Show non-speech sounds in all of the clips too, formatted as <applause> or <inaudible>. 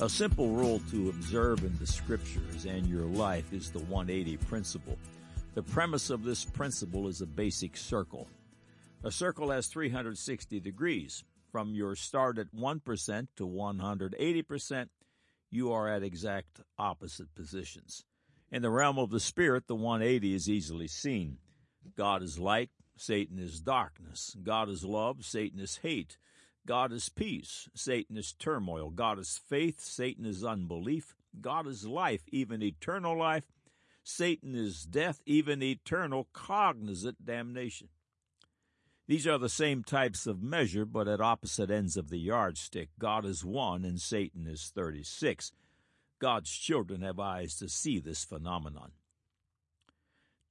A simple rule to observe in the scriptures and your life is the 180 principle. The premise of this principle is a basic circle. A circle has 360 degrees. From your start at 1% to 180%, you are at exact opposite positions. In the realm of the spirit, the 180 is easily seen. God is light, Satan is darkness. God is love, Satan is hate. God is peace, Satan is turmoil. God is faith, Satan is unbelief. God is life, even eternal life. Satan is death, even eternal cognizant damnation. These are the same types of measure, but at opposite ends of the yardstick. God is one and Satan is 36. God's children have eyes to see this phenomenon.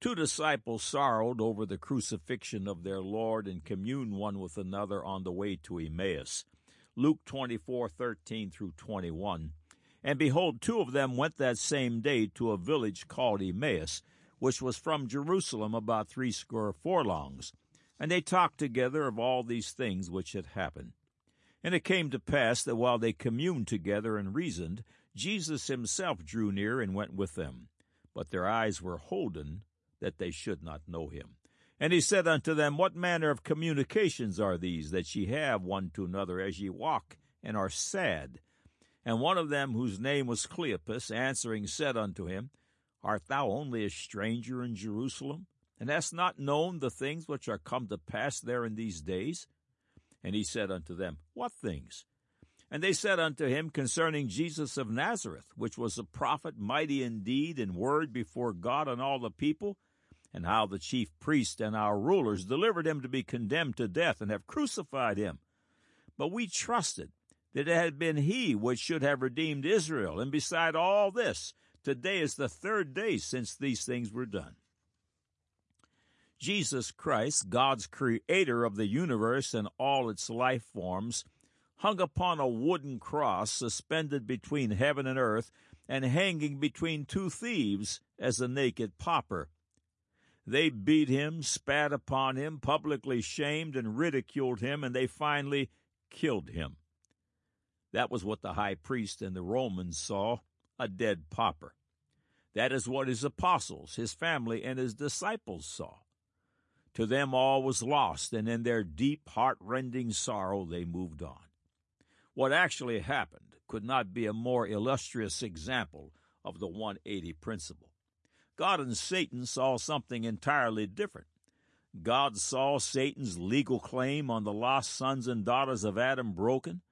Two disciples sorrowed over the crucifixion of their Lord and communed one with another on the way to Emmaus. Luke 24:13 through 21. And behold, two of them went that same day to a village called Emmaus, which was from Jerusalem about threescore furlongs. And they talked together of all these things which had happened. And it came to pass that while they communed together and reasoned, Jesus himself drew near and went with them. But their eyes were holden that they should not know him. And he said unto them, What manner of communications are these that ye have one to another as ye walk and are sad? And one of them, whose name was Cleopas, answering said unto him, Art thou only a stranger in Jerusalem, and hast not known the things which are come to pass there in these days? And he said unto them, What things? And they said unto him concerning Jesus of Nazareth, which was a prophet, mighty in deed and word before God and all the people, and how the chief priests and our rulers delivered him to be condemned to death and have crucified him. But we trusted that it had been he which should have redeemed Israel, and beside all this, today is the third day since these things were done. Jesus Christ, God's creator of the universe and all its life forms, hung upon a wooden cross suspended between heaven and earth and hanging between two thieves as a naked pauper. They beat him, spat upon him, publicly shamed and ridiculed him, and they finally killed him. That was what the high priest and the Romans saw a dead pauper. That is what his apostles, his family, and his disciples saw. To them all was lost, and in their deep, heart-rending sorrow they moved on. What actually happened could not be a more illustrious example of the 180 principle. God and Satan saw something entirely different. God saw Satan's legal claim on the lost sons and daughters of Adam broken,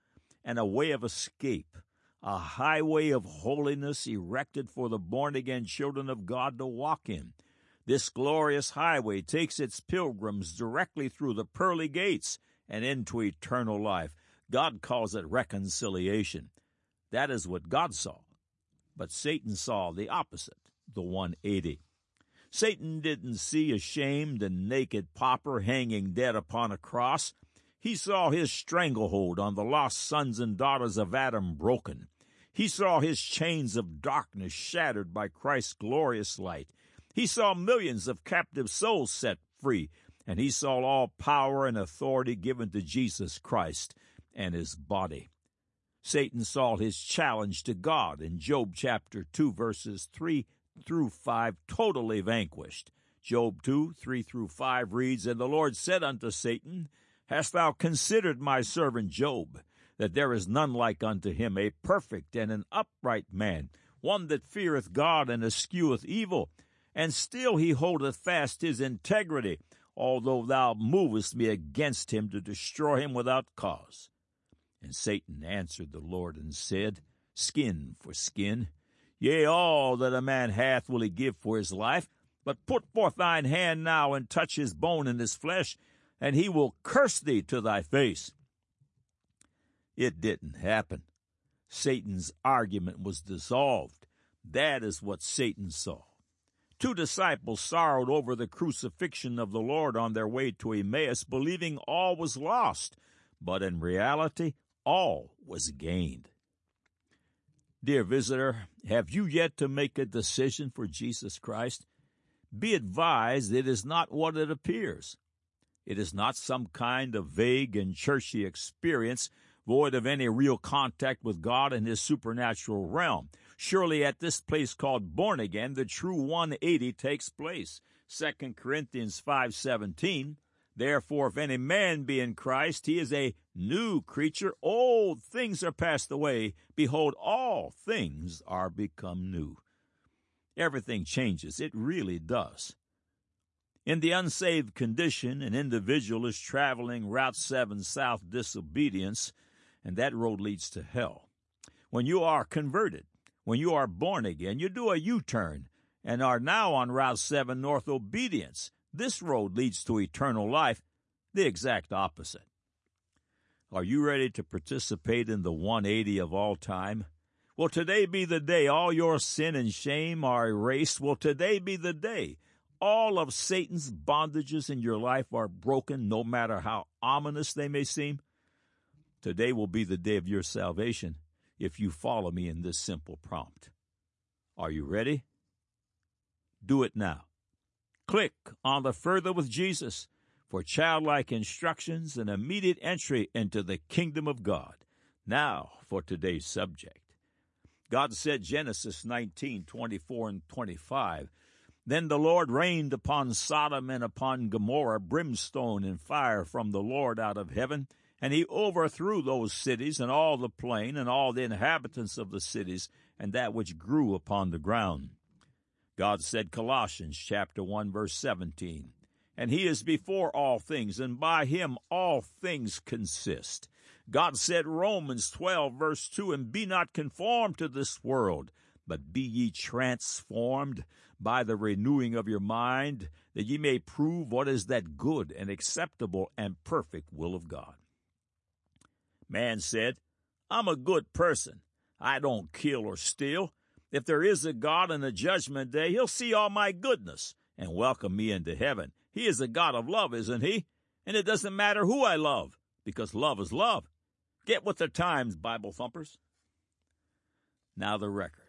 and a way of escape, a highway of holiness erected for the born again children of God to walk in. This glorious highway takes its pilgrims directly through the pearly gates and into eternal life. God calls it reconciliation. That is what God saw. But Satan saw the opposite the 180. Satan didn't see a shamed and naked pauper hanging dead upon a cross. He saw his stranglehold on the lost sons and daughters of Adam broken. He saw his chains of darkness shattered by Christ's glorious light. He saw millions of captive souls set free, and he saw all power and authority given to Jesus Christ and his body. Satan saw his challenge to God in Job chapter 2 verses 3 through 5 totally vanquished. Job 2, 3 through 5 reads, And the Lord said unto Satan, Hast thou considered my servant Job, that there is none like unto him, a perfect and an upright man, one that feareth God and escheweth evil, and still he holdeth fast his integrity, although thou movest me against him to destroy him without cause. And Satan answered the Lord and said, Skin for skin, Yea, all that a man hath will he give for his life. But put forth thine hand now and touch his bone and his flesh, and he will curse thee to thy face. It didn't happen. Satan's argument was dissolved. That is what Satan saw. Two disciples sorrowed over the crucifixion of the Lord on their way to Emmaus, believing all was lost, but in reality, all was gained. Dear visitor, have you yet to make a decision for Jesus Christ? Be advised it is not what it appears. It is not some kind of vague and churchy experience void of any real contact with God and His supernatural realm. Surely at this place called born again, the true 180 takes place. 2 Corinthians 5:17 Therefore if any man be in Christ he is a new creature. Old things are passed away. Behold all things are become new. Everything changes. It really does. In the unsaved condition an individual is traveling route 7 south disobedience and that road leads to hell. When you are converted when you are born again you do a U-turn and are now on Route 7 North Obedience. This road leads to eternal life, the exact opposite. Are you ready to participate in the 180 of all time? Will today be the day all your sin and shame are erased? Will today be the day all of Satan's bondages in your life are broken, no matter how ominous they may seem? Today will be the day of your salvation if you follow me in this simple prompt. Are you ready? Do it now. Click on the Further with Jesus for childlike instructions and immediate entry into the kingdom of God. Now for today's subject. God said Genesis 19, 24 and 25. Then the Lord rained upon Sodom and upon Gomorrah brimstone and fire from the Lord out of heaven, and he overthrew those cities and all the plain and all the inhabitants of the cities and that which grew upon the ground. God said Colossians chapter 1 verse 17, and he is before all things and by him all things consist. God said Romans 12 verse 2, and be not conformed to this world, but be ye transformed by the renewing of your mind, that ye may prove what is that good and acceptable and perfect will of God. Man said, I'm a good person. I don't kill or steal. If there is a God in the judgment day, he'll see all my goodness and welcome me into heaven. He is a God of love, isn't he? And it doesn't matter who I love, because love is love. Get with the times, Bible thumpers. Now the record.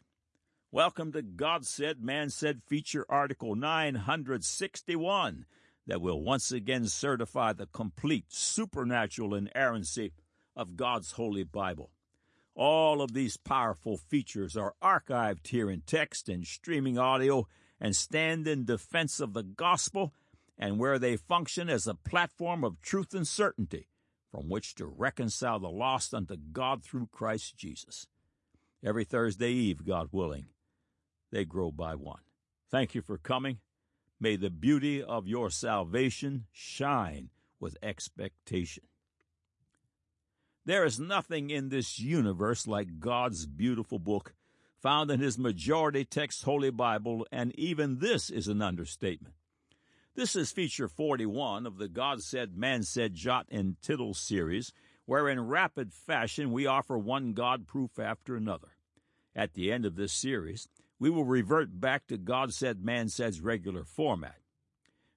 Welcome to God Said, Man Said feature article 961 that will once again certify the complete supernatural inerrancy of God's Holy Bible. All of these powerful features are archived here in text and streaming audio and stand in defense of the gospel and where they function as a platform of truth and certainty from which to reconcile the lost unto God through Christ Jesus. Every Thursday Eve, God willing, they grow by one. Thank you for coming. May the beauty of your salvation shine with expectation. There is nothing in this universe like God's beautiful book, found in His majority text Holy Bible, and even this is an understatement. This is feature 41 of the God Said, Man Said Jot and Tittle series, where in rapid fashion we offer one God proof after another. At the end of this series, we will revert back to God Said, Man Said's regular format.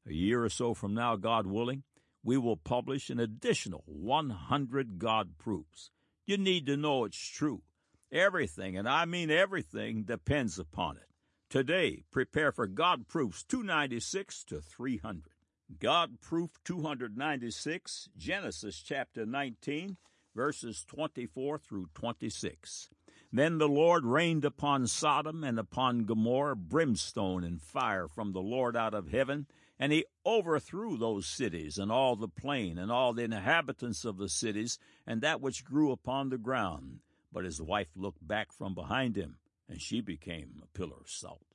A year or so from now, God willing, we will publish an additional 100 God proofs. You need to know it's true. Everything, and I mean everything, depends upon it. Today, prepare for God Proofs 296 to 300. God Proof 296, Genesis chapter 19, verses 24 through 26. Then the Lord rained upon Sodom and upon Gomorrah brimstone and fire from the Lord out of heaven, and he overthrew those cities, and all the plain, and all the inhabitants of the cities, and that which grew upon the ground. But his wife looked back from behind him, and she became a pillar of salt.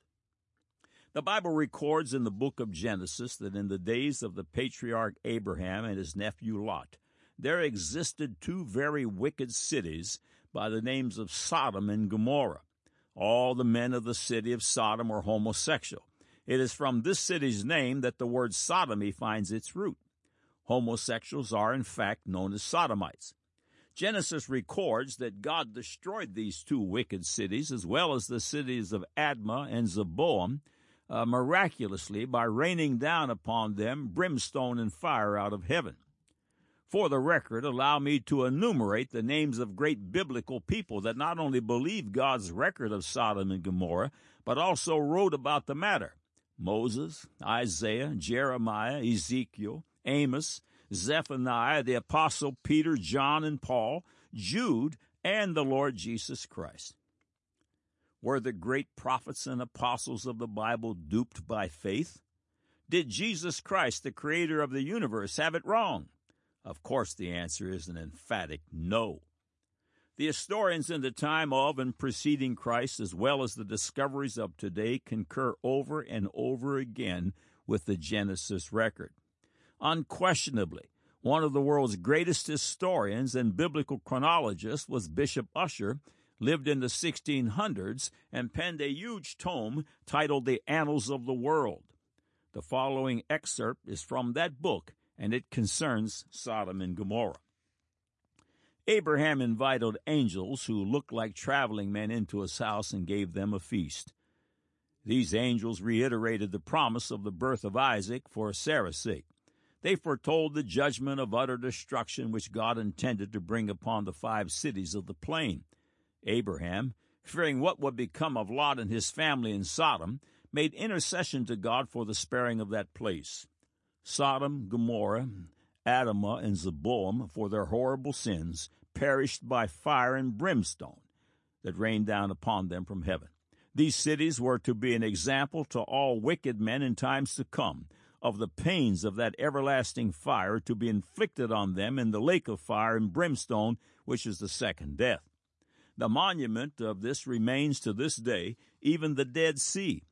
The Bible records in the book of Genesis that in the days of the patriarch Abraham and his nephew Lot, there existed two very wicked cities by the names of Sodom and Gomorrah. All the men of the city of Sodom were homosexual it is from this city's name that the word sodomy finds its root. Homosexuals are, in fact, known as sodomites. Genesis records that God destroyed these two wicked cities, as well as the cities of Admah and Zeboam, uh, miraculously by raining down upon them brimstone and fire out of heaven. For the record, allow me to enumerate the names of great biblical people that not only believed God's record of Sodom and Gomorrah, but also wrote about the matter. Moses, Isaiah, Jeremiah, Ezekiel, Amos, Zephaniah, the Apostle Peter, John, and Paul, Jude, and the Lord Jesus Christ. Were the great prophets and apostles of the Bible duped by faith? Did Jesus Christ, the creator of the universe, have it wrong? Of course, the answer is an emphatic no. The historians in the time of and preceding Christ, as well as the discoveries of today, concur over and over again with the Genesis record. Unquestionably, one of the world's greatest historians and biblical chronologists was Bishop Ussher, lived in the 1600s, and penned a huge tome titled The Annals of the World. The following excerpt is from that book, and it concerns Sodom and Gomorrah. Abraham invited angels who looked like traveling men into his house and gave them a feast. These angels reiterated the promise of the birth of Isaac for Sarah's sake. They foretold the judgment of utter destruction which God intended to bring upon the five cities of the plain. Abraham, fearing what would become of Lot and his family in Sodom, made intercession to God for the sparing of that place. Sodom, Gomorrah, Admah, and Zeboam, for their horrible sins, perished by fire and brimstone that rained down upon them from heaven. These cities were to be an example to all wicked men in times to come, of the pains of that everlasting fire to be inflicted on them in the lake of fire and brimstone, which is the second death. The monument of this remains to this day, even the Dead Sea.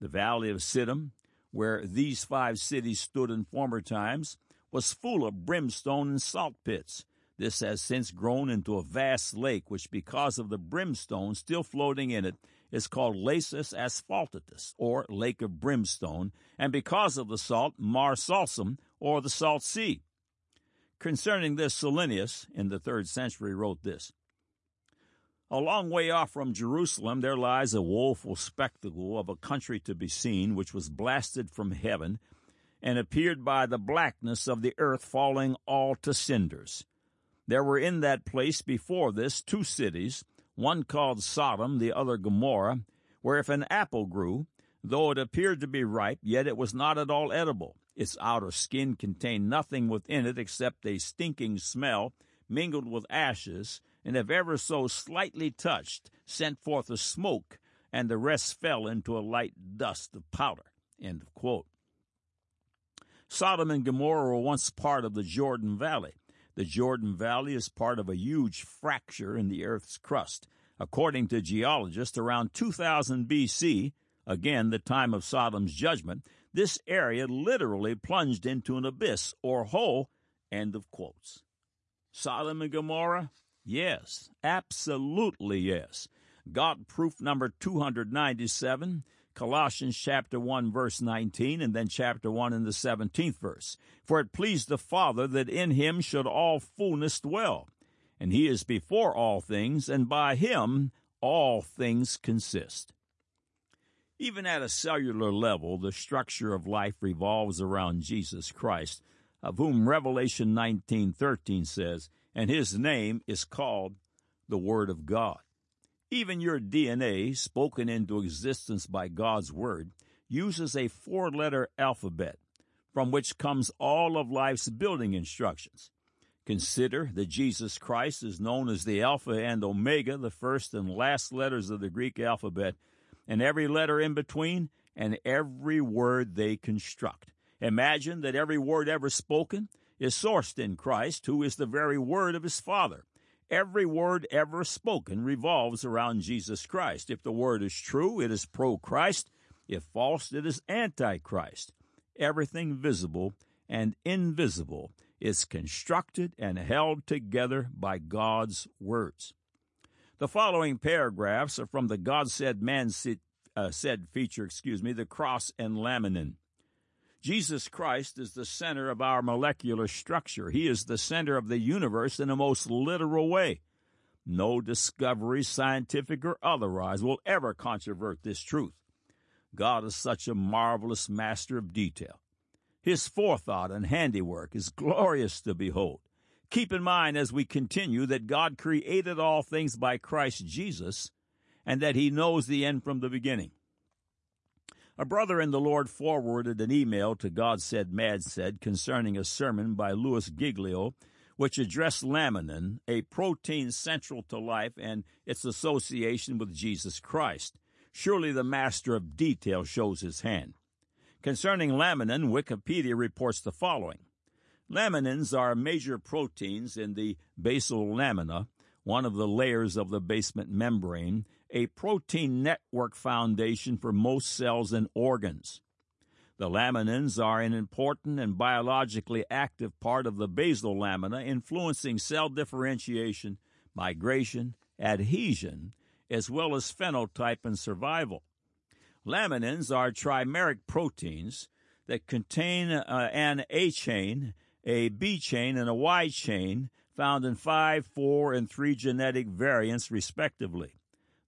The valley of Siddim, where these five cities stood in former times, was full of brimstone and salt pits. This has since grown into a vast lake, which, because of the brimstone still floating in it, is called Lacus Asphaltites, or Lake of Brimstone, and because of the salt, Mar Salsum, or the Salt Sea. Concerning this, Solinus, in the third century, wrote this A long way off from Jerusalem there lies a woeful spectacle of a country to be seen, which was blasted from heaven, and appeared by the blackness of the earth falling all to cinders. There were in that place before this two cities, one called Sodom, the other Gomorrah, where if an apple grew, though it appeared to be ripe, yet it was not at all edible. Its outer skin contained nothing within it except a stinking smell mingled with ashes, and if ever so slightly touched, sent forth a smoke, and the rest fell into a light dust of powder. Sodom and Gomorrah were once part of the Jordan Valley. The Jordan Valley is part of a huge fracture in the Earth's crust. According to geologists, around 2000 BC, again the time of Sodom's judgment, this area literally plunged into an abyss or hole. End of quotes. Sodom and Gomorrah? Yes, absolutely yes. God proof number 297 Colossians chapter 1 verse 19 and then chapter 1 in the 17th verse. For it pleased the Father that in him should all fullness dwell. And he is before all things, and by him all things consist. Even at a cellular level, the structure of life revolves around Jesus Christ, of whom Revelation 19:13 says, "And his name is called the Word of God." Even your DNA, spoken into existence by God's Word, uses a four letter alphabet from which comes all of life's building instructions. Consider that Jesus Christ is known as the Alpha and Omega, the first and last letters of the Greek alphabet, and every letter in between, and every word they construct. Imagine that every word ever spoken is sourced in Christ, who is the very word of his Father. Every word ever spoken revolves around Jesus Christ. If the word is true, it is pro Christ. If false, it is anti Christ. Everything visible and invisible is constructed and held together by God's words. The following paragraphs are from the God Said Man uh, Said feature, excuse me, the cross and laminin. Jesus Christ is the center of our molecular structure. He is the center of the universe in a most literal way. No discovery, scientific or otherwise, will ever controvert this truth. God is such a marvelous master of detail. His forethought and handiwork is glorious to behold. Keep in mind as we continue that God created all things by Christ Jesus and that he knows the end from the beginning. A brother in the Lord forwarded an email to God Said Man Said concerning a sermon by Louis Giglio, which addressed laminin, a protein central to life and its association with Jesus Christ. Surely the master of detail shows his hand. Concerning laminin, Wikipedia reports the following. Laminins are major proteins in the basal lamina, one of the layers of the basement membrane, a protein network foundation for most cells and organs. The laminins are an important and biologically active part of the basal lamina, influencing cell differentiation, migration, adhesion, as well as phenotype and survival. Laminins are trimeric proteins that contain uh, an A chain, a B chain, and a Y chain found in 5, 4, and 3 genetic variants, respectively.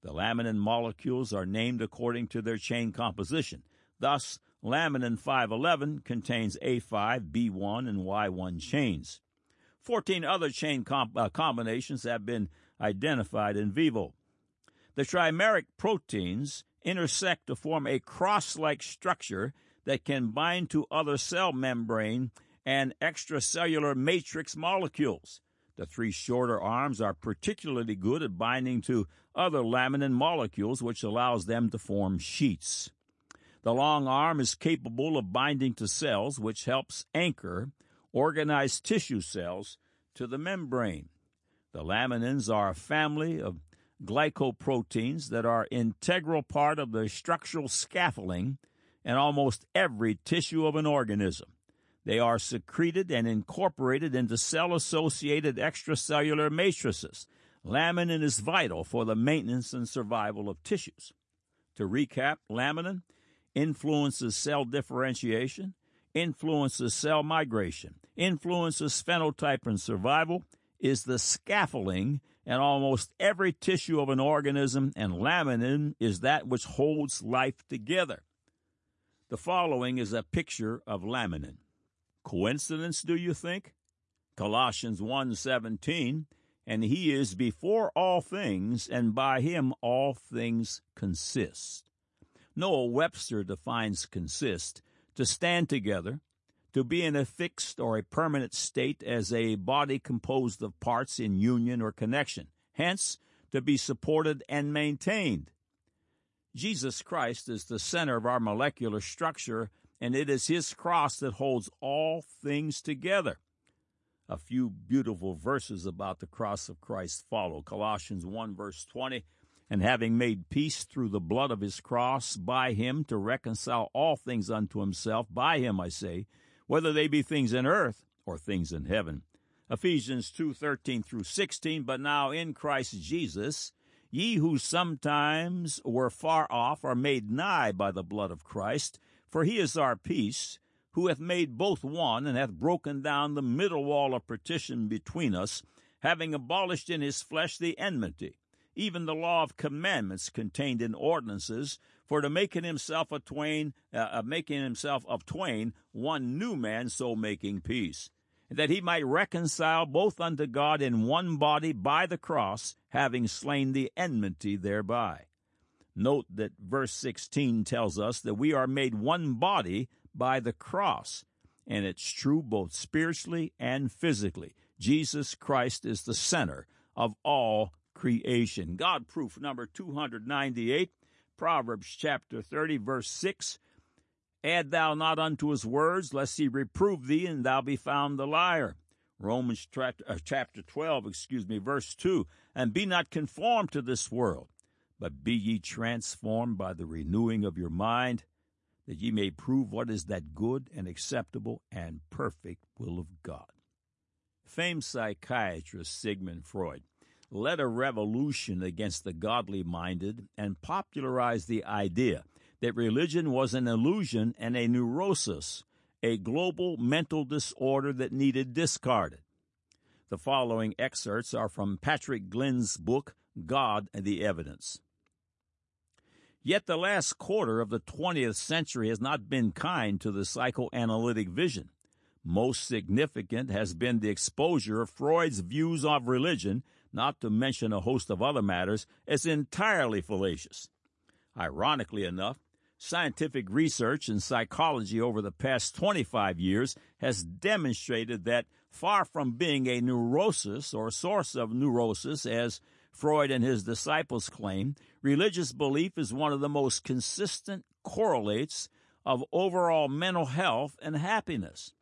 The laminin molecules are named according to their chain composition. Thus, laminin 511 contains A5, B1, and Y1 chains. Fourteen other chain comp- uh, combinations have been identified in vivo. The trimeric proteins intersect to form a cross like structure that can bind to other cell membrane and extracellular matrix molecules. The three shorter arms are particularly good at binding to other laminin molecules, which allows them to form sheets. The long arm is capable of binding to cells, which helps anchor organized tissue cells to the membrane. The laminins are a family of glycoproteins that are integral part of the structural scaffolding in almost every tissue of an organism. They are secreted and incorporated into cell associated extracellular matrices. Laminin is vital for the maintenance and survival of tissues. To recap, laminin influences cell differentiation, influences cell migration, influences phenotype and survival, is the scaffolding in almost every tissue of an organism, and laminin is that which holds life together. The following is a picture of laminin. Coincidence, do you think? Colossians 1:17, and he is before all things, and by him all things consist. Noah Webster defines consist to stand together, to be in a fixed or a permanent state as a body composed of parts in union or connection, hence, to be supported and maintained. Jesus Christ is the center of our molecular structure and it is his cross that holds all things together. A few beautiful verses about the cross of Christ follow. Colossians 1, verse 20. And having made peace through the blood of his cross, by him to reconcile all things unto himself, by him, I say, whether they be things in earth or things in heaven. Ephesians 2, 13 through 16. But now in Christ Jesus, ye who sometimes were far off are made nigh by the blood of Christ, for he is our peace, who hath made both one, and hath broken down the middle wall of partition between us, having abolished in his flesh the enmity, even the law of commandments contained in ordinances, for to make in himself a twain, uh, making himself of twain one new man, so making peace, that he might reconcile both unto God in one body by the cross, having slain the enmity thereby. Note that verse 16 tells us that we are made one body by the cross, and it's true both spiritually and physically. Jesus Christ is the center of all creation. God proof number 298, Proverbs chapter 30, verse 6. Add thou not unto his words, lest he reprove thee, and thou be found a liar. Romans uh, chapter 12, excuse me, verse 2. And be not conformed to this world but be ye transformed by the renewing of your mind, that ye may prove what is that good and acceptable and perfect will of God. Famed psychiatrist Sigmund Freud led a revolution against the godly minded and popularized the idea that religion was an illusion and a neurosis, a global mental disorder that needed discarded. The following excerpts are from Patrick Glynn's book, God and the Evidence. Yet the last quarter of the 20th century has not been kind to the psychoanalytic vision. Most significant has been the exposure of Freud's views of religion, not to mention a host of other matters, as entirely fallacious. Ironically enough, Scientific research in psychology over the past 25 years has demonstrated that far from being a neurosis or source of neurosis, as Freud and his disciples claim, religious belief is one of the most consistent correlates of overall mental health and happiness.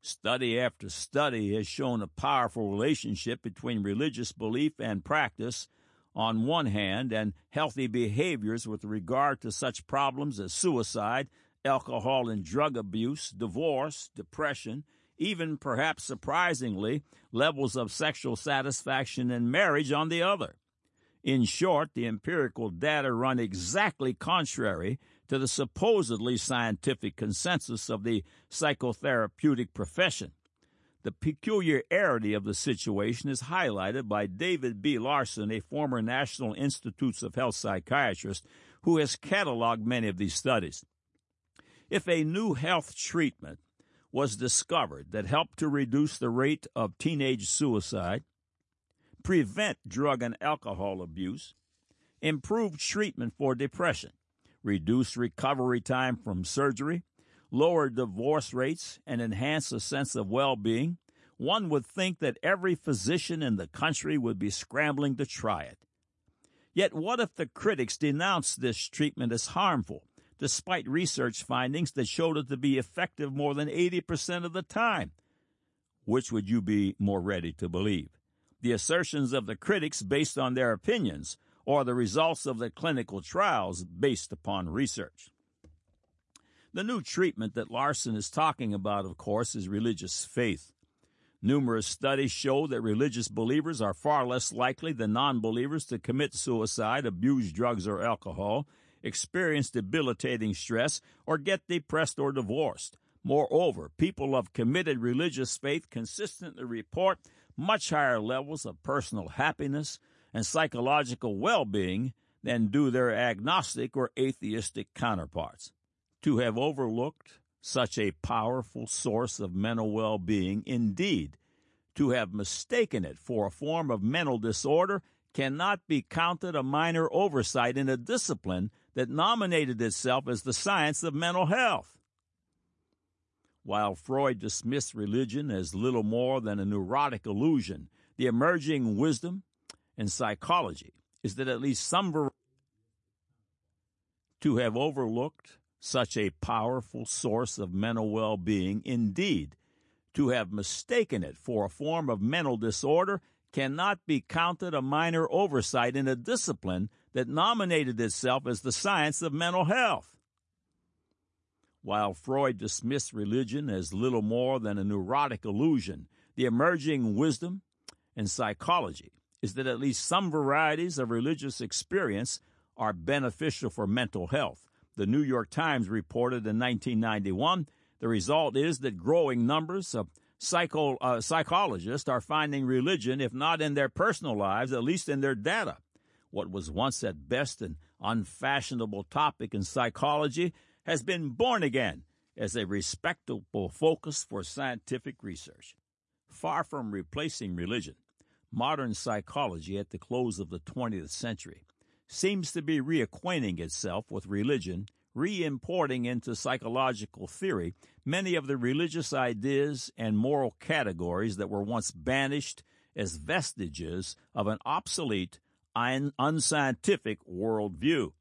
Study after study has shown a powerful relationship between religious belief and practice on one hand and healthy behaviors with regard to such problems as suicide, alcohol and drug abuse, divorce, depression, even perhaps surprisingly, levels of sexual satisfaction in marriage on the other. In short, the empirical data run exactly contrary to the supposedly scientific consensus of the psychotherapeutic profession. The peculiarity of the situation is highlighted by David B. Larson, a former National Institutes of Health psychiatrist who has cataloged many of these studies. If a new health treatment was discovered that helped to reduce the rate of teenage suicide, prevent drug and alcohol abuse, improve treatment for depression, reduce recovery time from surgery, lower divorce rates, and enhance a sense of well being, one would think that every physician in the country would be scrambling to try it. Yet, what if the critics denounced this treatment as harmful, despite research findings that showed it to be effective more than 80% of the time? Which would you be more ready to believe? The assertions of the critics based on their opinions, or the results of the clinical trials based upon research? The new treatment that Larson is talking about, of course, is religious faith. Numerous studies show that religious believers are far less likely than non believers to commit suicide, abuse drugs or alcohol, experience debilitating stress, or get depressed or divorced. Moreover, people of committed religious faith consistently report much higher levels of personal happiness and psychological well being than do their agnostic or atheistic counterparts to have overlooked such a powerful source of mental well being, indeed, to have mistaken it for a form of mental disorder, cannot be counted a minor oversight in a discipline that nominated itself as the science of mental health. While Freud dismissed religion as little more than a neurotic illusion, the emerging wisdom in psychology is that at least some to have overlooked such a powerful source of mental well being. Indeed, to have mistaken it for a form of mental disorder cannot be counted a minor oversight in a discipline that nominated itself as the science of mental health. While Freud dismissed religion as little more than a neurotic illusion, the emerging wisdom in psychology is that at least some varieties of religious experience are beneficial for mental health the New York Times reported in 1991. The result is that growing numbers of psycho, uh, psychologists are finding religion, if not in their personal lives, at least in their data. What was once at best an unfashionable topic in psychology has been born again as a respectable focus for scientific research. Far from replacing religion, modern psychology at the close of the 20th century seems to be reacquainting itself with religion, re importing into psychological theory many of the religious ideas and moral categories that were once banished as vestiges of an obsolete, unscientific worldview.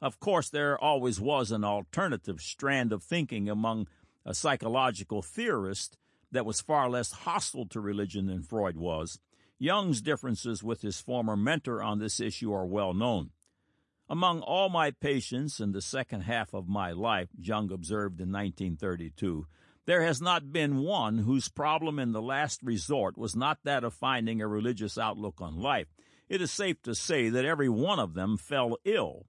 Of course, there always was an alternative strand of thinking among a psychological theorist that was far less hostile to religion than Freud was, Jung's differences with his former mentor on this issue are well known. Among all my patients in the second half of my life, Jung observed in 1932, there has not been one whose problem in the last resort was not that of finding a religious outlook on life. It is safe to say that every one of them fell ill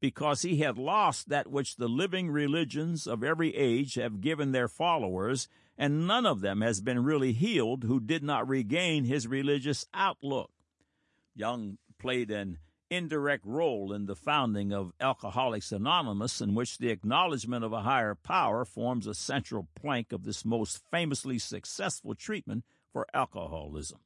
because he had lost that which the living religions of every age have given their followers and none of them has been really healed who did not regain his religious outlook. Jung played an indirect role in the founding of Alcoholics Anonymous, in which the acknowledgement of a higher power forms a central plank of this most famously successful treatment for alcoholism.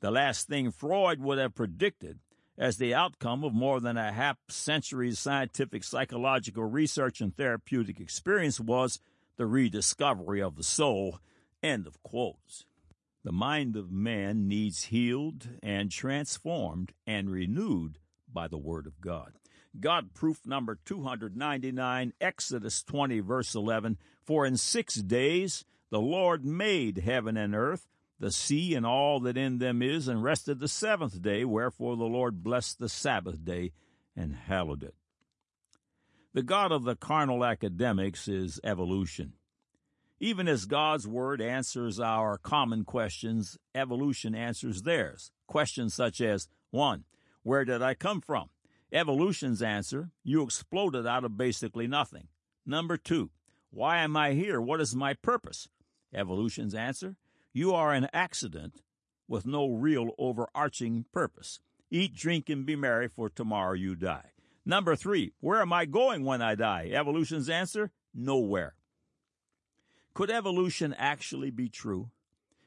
The last thing Freud would have predicted as the outcome of more than a half century's scientific psychological research and therapeutic experience was the rediscovery of the soul. End of quotes. The mind of man needs healed and transformed and renewed by the Word of God. God proof number 299, Exodus 20, verse 11 For in six days the Lord made heaven and earth, the sea and all that in them is, and rested the seventh day. Wherefore the Lord blessed the Sabbath day and hallowed it. The God of the carnal academics is evolution. Even as God's Word answers our common questions, evolution answers theirs. Questions such as 1. Where did I come from? Evolution's answer, you exploded out of basically nothing. Number 2. Why am I here? What is my purpose? Evolution's answer, you are an accident with no real overarching purpose. Eat, drink, and be merry, for tomorrow you die. Number three, where am I going when I die? Evolution's answer, nowhere. Could evolution actually be true?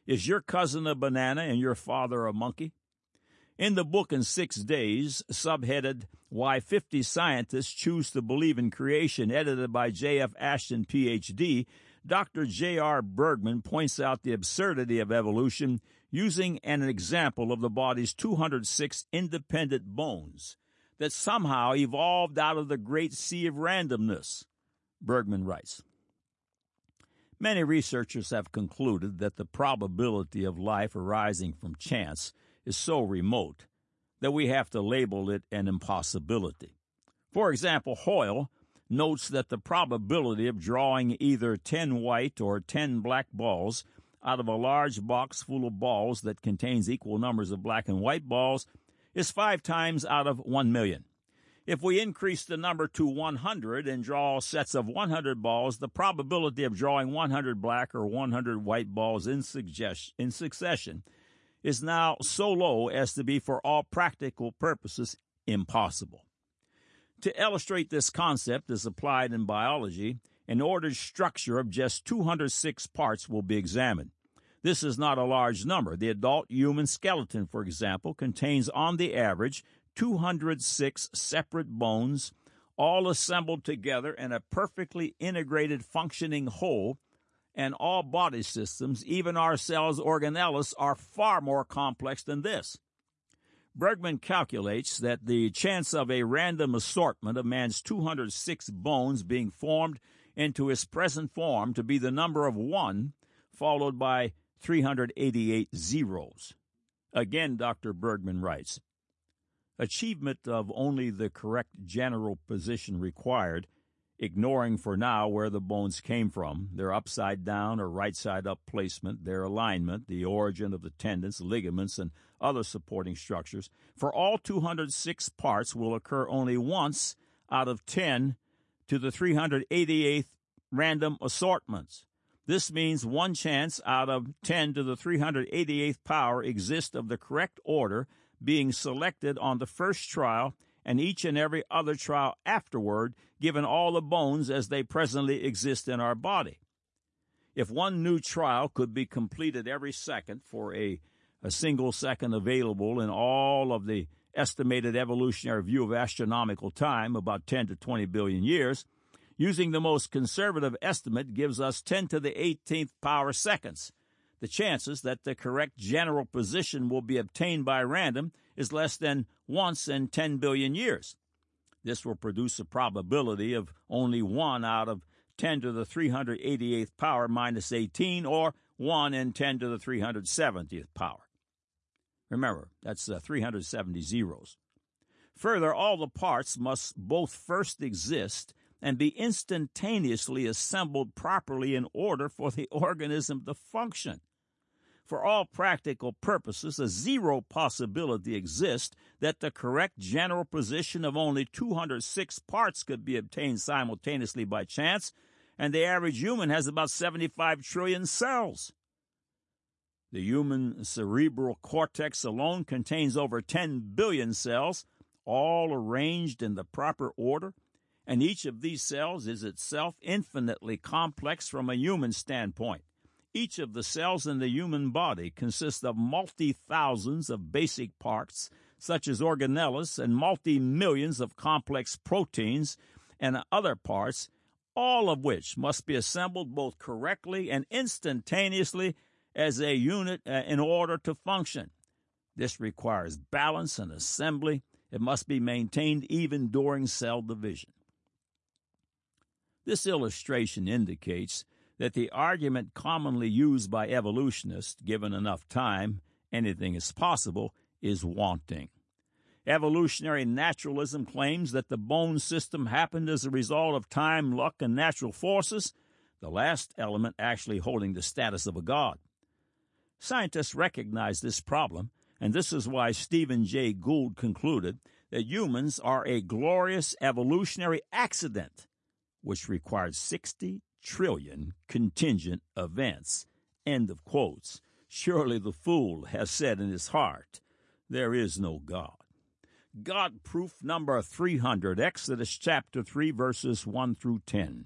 Is your cousin a banana and your father a monkey? In the book in six days, subheaded Why 50 Scientists Choose to Believe in Creation, edited by J.F. Ashton, Ph.D., Dr. J.R. Bergman points out the absurdity of evolution using an example of the body's 206 independent bones that somehow evolved out of the great sea of randomness. Bergman writes Many researchers have concluded that the probability of life arising from chance is so remote that we have to label it an impossibility. For example, Hoyle notes that the probability of drawing either 10 white or 10 black balls out of a large box full of balls that contains equal numbers of black and white balls is five times out of 1 million. If we increase the number to 100 and draw sets of 100 balls, the probability of drawing 100 black or 100 white balls in, suggest- in succession is now so low as to be, for all practical purposes, impossible. To illustrate this concept as applied in biology, an ordered structure of just 206 parts will be examined. This is not a large number. The adult human skeleton, for example, contains on the average 206 separate bones, all assembled together in a perfectly integrated functioning whole, and all body systems, even our cells organelles, are far more complex than this. Bergman calculates that the chance of a random assortment of man's 206 bones being formed into its present form to be the number of 1, followed by 388 zeros. Again, Dr. Bergman writes Achievement of only the correct general position required ignoring for now where the bones came from, their upside down or right side up placement, their alignment, the origin of the tendons, ligaments, and other supporting structures, for all 206 parts will occur only once out of 10 to the 388th random assortments. This means one chance out of 10 to the 388th power exists of the correct order being selected on the first trial and each and every other trial afterward, given all the bones as they presently exist in our body. If one new trial could be completed every second for a, a single second available in all of the estimated evolutionary view of astronomical time, about 10 to 20 billion years, using the most conservative estimate gives us 10 to the 18th power seconds. The chances that the correct general position will be obtained by random is less than once in 10 billion years. This will produce a probability of only 1 out of 10 to the 388th power minus 18, or 1 in 10 to the 370th power. Remember, that's uh, 370 zeros. Further, all the parts must both first exist and be instantaneously assembled properly in order for the <laughs> organism to function. For all practical purposes, a zero possibility exists that the correct general position of only 206 parts could be obtained simultaneously by chance, and the average human has about 75 trillion cells. The human cerebral cortex alone contains over 10 billion cells, all arranged in the proper order, and each of these cells is itself infinitely complex from a human standpoint. Each of the cells in the human body consists of multi thousands of basic parts, such as organelles and multi millions of complex proteins and other parts, all of which must be assembled both correctly and instantaneously as a unit uh, in order to function. This requires balance and assembly. It must be maintained even during cell division. This illustration indicates that the argument commonly used by evolutionists, given enough time, anything is possible, is wanting. Evolutionary naturalism claims that the bone system happened as a result of time, luck, and natural forces, the last element actually holding the status of a god. Scientists recognize this problem, and this is why Stephen Jay Gould concluded that humans are a glorious evolutionary accident which required 60 trillion contingent events. End of quotes. Surely the fool has said in his heart, There is no God. God proof number 300, Exodus chapter 3, verses 1 through 10.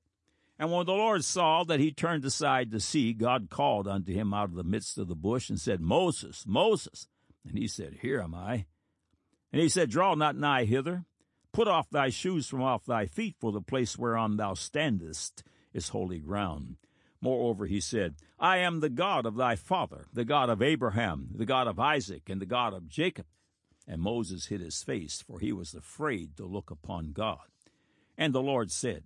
And when the Lord saw that he turned aside to see, God called unto him out of the midst of the bush and said, Moses, Moses. And he said, Here am I. And he said, Draw not nigh hither. Put off thy shoes from off thy feet, for the place whereon thou standest is holy ground. Moreover, he said, I am the God of thy father, the God of Abraham, the God of Isaac, and the God of Jacob. And Moses hid his face, for he was afraid to look upon God. And the Lord said,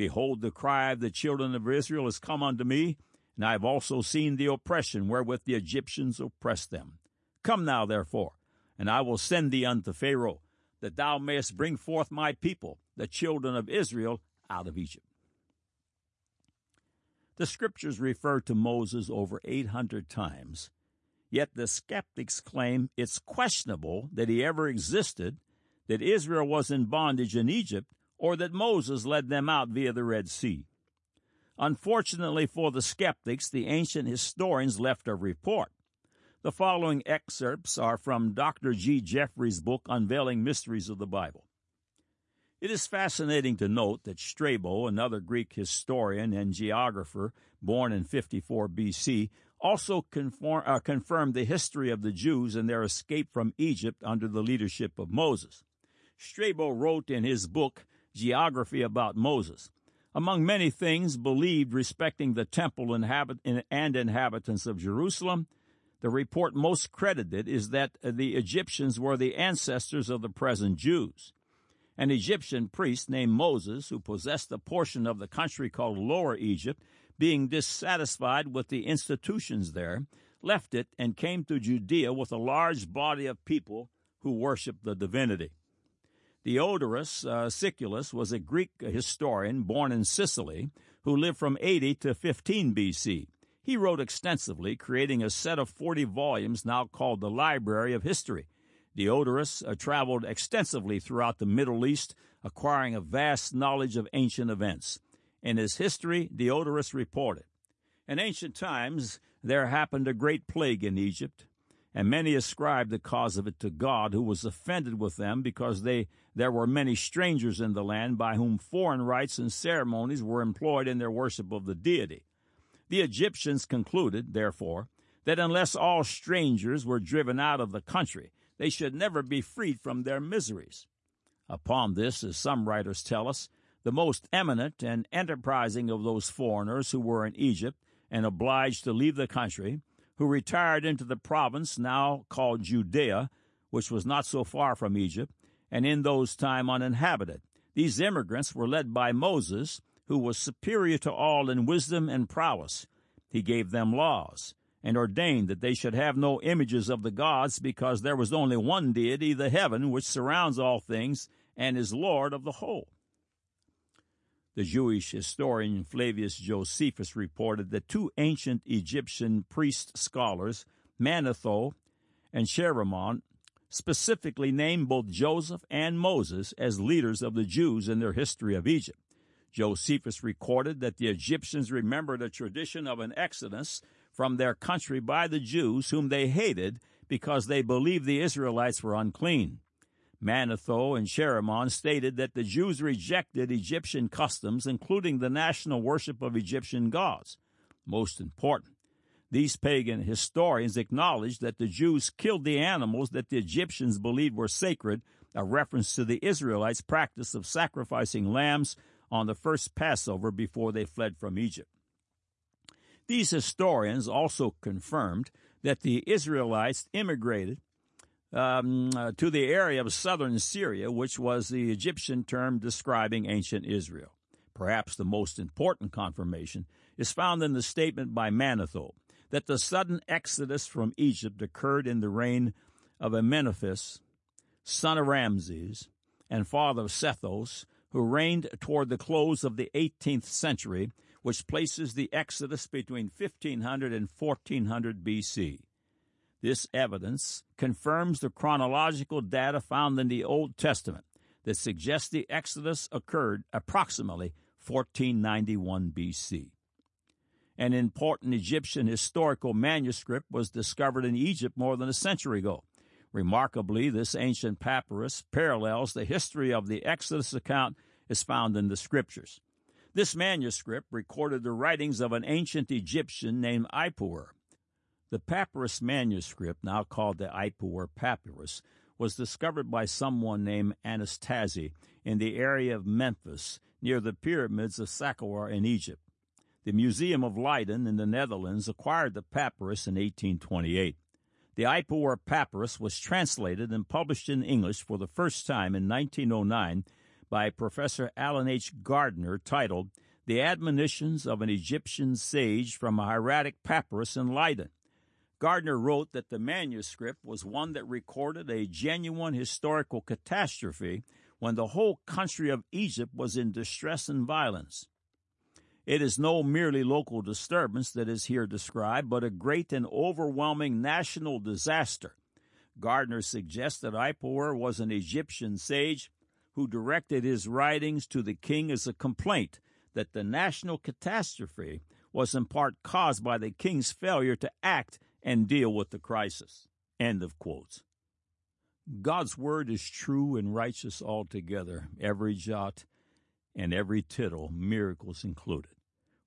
behold, the cry of the children of Israel is come unto me, and I have also seen the oppression wherewith the Egyptians oppress them. Come now, therefore, and I will send thee unto Pharaoh, that thou mayest bring forth my people, the children of Israel, out of Egypt. The scriptures refer to Moses over 800 times, yet the skeptics claim it's questionable that he ever existed, that Israel was in bondage in Egypt, or that Moses led them out via the Red Sea. Unfortunately for the skeptics, the ancient historians left a report the following excerpts are from Dr. G. Jeffrey's book, Unveiling Mysteries of the Bible. It is fascinating to note that Strabo, another Greek historian and geographer born in 54 BC, also conform, uh, confirmed the history of the Jews and their escape from Egypt under the leadership of Moses. Strabo wrote in his book, Geography about Moses, among many things believed respecting the temple and inhabitants of Jerusalem, the report most credited is that the Egyptians were the ancestors of the present Jews. An Egyptian priest named Moses, who possessed a portion of the country called Lower Egypt, being dissatisfied with the institutions there, left it and came to Judea with a large body of people who worshiped the divinity. Diodorus uh, Siculus was a Greek historian born in Sicily who lived from 80 to 15 BC. He wrote extensively, creating a set of 40 volumes now called the Library of History. Diodorus uh, traveled extensively throughout the Middle East, acquiring a vast knowledge of ancient events. In his history, Diodorus reported In ancient times, there happened a great plague in Egypt, and many ascribed the cause of it to God, who was offended with them because they, there were many strangers in the land by whom foreign rites and ceremonies were employed in their worship of the deity. The Egyptians concluded, therefore, that unless all strangers were driven out of the country, they should never be freed from their miseries. Upon this, as some writers tell us, the most eminent and enterprising of those foreigners who were in Egypt and obliged to leave the country, who retired into the province now called Judea, which was not so far from Egypt, and in those time uninhabited, These immigrants were led by Moses, who was superior to all in wisdom and prowess. He gave them laws and ordained that they should have no images of the gods because there was only one deity, the heaven, which surrounds all things and is Lord of the whole. The Jewish historian Flavius Josephus reported that two ancient Egyptian priest scholars, Manetho and Chaeremon, specifically named both Joseph and Moses as leaders of the Jews in their history of Egypt. Josephus recorded that the Egyptians remembered a tradition of an exodus from their country by the Jews, whom they hated because they believed the Israelites were unclean. Manetho and Chaeremon stated that the Jews rejected Egyptian customs, including the national worship of Egyptian gods. Most important, these pagan historians acknowledge that the Jews killed the animals that the Egyptians believed were sacred, a reference to the Israelites' practice of sacrificing lambs on the first Passover before they fled from Egypt. These historians also confirmed that the Israelites immigrated um, uh, to the area of southern Syria, which was the Egyptian term describing ancient Israel. Perhaps the most important confirmation is found in the statement by Manetho that the sudden exodus from Egypt occurred in the reign of Amenophis, son of Ramses, and father of Sethos, who reigned toward the close of the 18th century, which places the exodus between 1500 and 1400 BC. This evidence confirms the chronological data found in the Old Testament that suggests the Exodus occurred approximately 1491 BC. An important Egyptian historical manuscript was discovered in Egypt more than a century ago. Remarkably, this ancient papyrus parallels the history of the Exodus account as found in the scriptures. This manuscript recorded the writings of an ancient Egyptian named Ipuwer. The papyrus manuscript, now called the Ipuwer Papyrus, was discovered by someone named Anastasi in the area of Memphis near the pyramids of Saqqara in Egypt. The Museum of Leiden in the Netherlands acquired the papyrus in 1828. The Ipuwer Papyrus was translated and published in English for the first time in 1909 by Professor Alan H. Gardiner titled The Admonitions of an Egyptian Sage from a Hieratic Papyrus in Leiden. Gardiner wrote that the manuscript was one that recorded a genuine historical catastrophe when the whole country of Egypt was in distress and violence. It is no merely local disturbance that is here described, but a great and overwhelming national disaster. Gardiner suggests that Ipuwer was an Egyptian sage who directed his writings to the king as a complaint that the national catastrophe was in part caused by the king's failure to act and deal with the crisis. End of quotes. God's word is true and righteous altogether, every jot and every tittle, miracles included.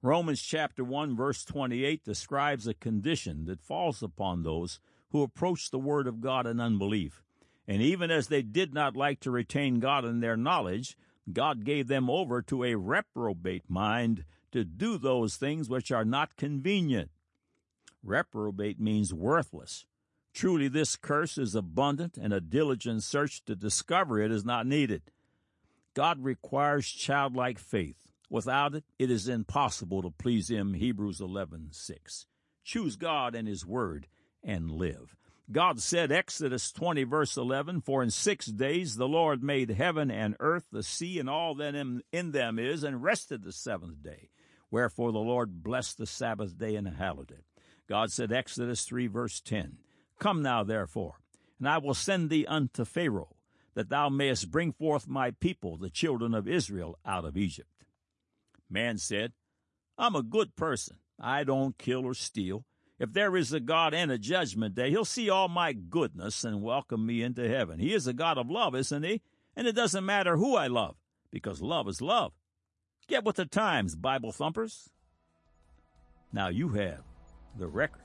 Romans chapter 1 verse 28 describes a condition that falls upon those who approach the word of God in unbelief. And even as they did not like to retain God in their knowledge, God gave them over to a reprobate mind to do those things which are not convenient. Reprobate means worthless. Truly, this curse is abundant, and a diligent search to discover it is not needed. God requires childlike faith. Without it, it is impossible to please Him. Hebrews 11 6. Choose God and His Word and live. God said, Exodus 20, verse 11, For in six days the Lord made heaven and earth, the sea, and all that in them is, and rested the seventh day. Wherefore the Lord blessed the Sabbath day and hallowed it. God said, Exodus 3, verse 10, Come now, therefore, and I will send thee unto Pharaoh, that thou mayest bring forth my people, the children of Israel, out of Egypt. Man said, I'm a good person. I don't kill or steal. If there is a God and a judgment day, he'll see all my goodness and welcome me into heaven. He is a God of love, isn't he? And it doesn't matter who I love, because love is love. Get with the times, Bible thumpers. Now you have the record.